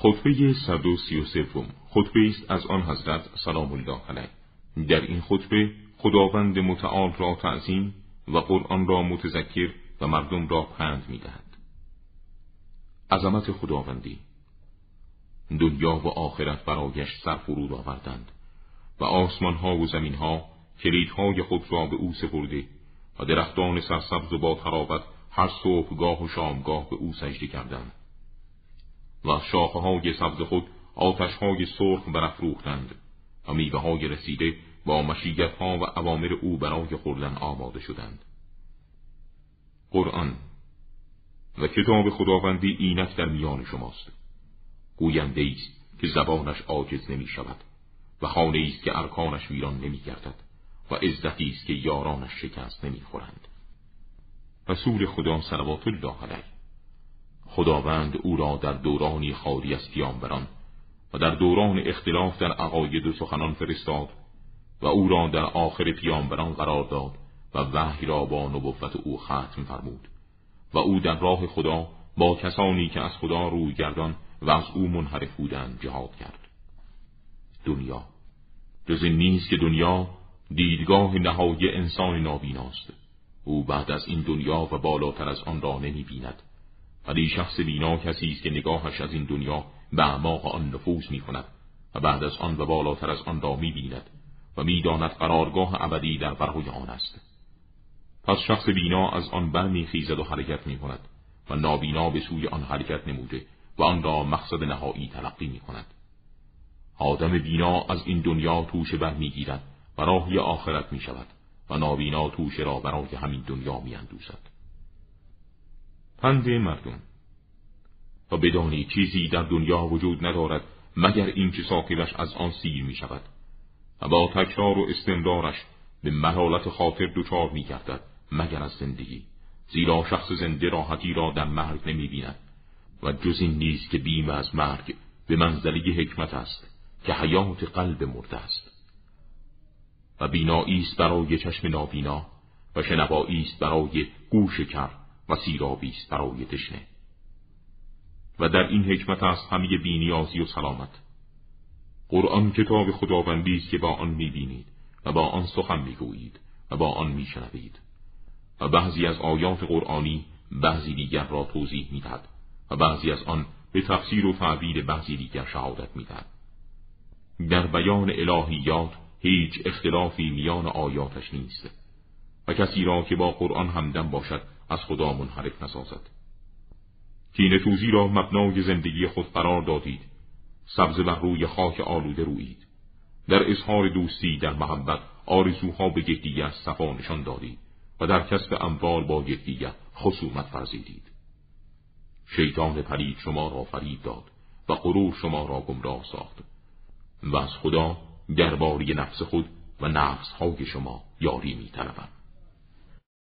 خطبه 133 خطبه است از آن حضرت سلام الله علیه. در این خطبه خداوند متعال را تعظیم و قرآن را متذکر و مردم را پند می‌دهد. عظمت خداوندی دنیا و آخرت برایش سر فرود آوردند و آسمان ها و زمین ها کلیدهای خود را به او سپرده و درختان سرسبز و با تراوت هر صبحگاه و شامگاه به او سجده کردند. و شاخه های سبز خود آتش های سرخ برافروختند و میوه های رسیده با مشیت ها و عوامر او برای خوردن آماده شدند. قرآن و کتاب خداوندی اینک در میان شماست. گوینده است که زبانش عاجز نمی شود و خانه است که ارکانش ویران نمی گردد و عزتی است که یارانش شکست نمی خورند. رسول خدا صلوات الله علیه. خداوند او را در دورانی خالی از پیامبران و در دوران اختلاف در عقاید و سخنان فرستاد و او را در آخر پیامبران قرار داد و وحی را با نبوت او ختم فرمود و او در راه خدا با کسانی که از خدا روی گردان و از او منحرف بودند جهاد کرد. دنیا جز نیست که دنیا دیدگاه نهایی انسان نابیناست. او بعد از این دنیا و بالاتر از آن را نمی بیند ولی شخص بینا کسی است که نگاهش از این دنیا به اعماق آن نفوذ می کند و بعد از آن و بالاتر از آن را می بیند و می‌داند قرارگاه ابدی در برای آن است پس شخص بینا از آن برمیخیزد و حرکت می کند و نابینا به سوی آن حرکت نموده و آن را مقصد نهایی تلقی می کند. آدم بینا از این دنیا توشه برمیگیرد و راهی آخرت می شود و نابینا توشه را برای همین دنیا می اندوزد. پند مردم. و بدانی چیزی در دنیا وجود ندارد مگر اینکه ساکبش از آن سیر می شود و با تکرار و استمرارش به مرالت خاطر دچار می گردد مگر از زندگی زیرا شخص زنده راحتی را در مرگ نمی بیند و جز این نیست که بیم از مرگ به منزله حکمت است که حیات قلب مرده است. و بینایی است برای چشم نابینا و شنوایی است برای گوش کر و سیرابی است برای تشنه. و در این حکمت است همه بینیازی و سلامت. قرآن کتاب خداوندی است که با آن می‌بینید و با آن سخن می‌گویید و با آن میشنوید. و بعضی از آیات قرآنی بعضی دیگر را توضیح می‌دهد و بعضی از آن به تفسیر و تعبیر بعضی دیگر شهادت می‌دهد. در بیان الهیات هیچ اختلافی میان آیاتش نیست. و کسی را که با قرآن همدم باشد از خدا منحرف نسازد. کین توزی را مبنای زندگی خود قرار دادید. سبز بر روی خاک آلوده رویید در اظهار دوستی در محبت آرزوها به یکدیگر صفا نشان دادید و در کسب اموال با یکدیگر خصومت ورزیدید شیطان پرید شما را فرید داد و غرور شما را گمراه ساخت. و از خدا درباره نفس خود و نفس های شما یاری می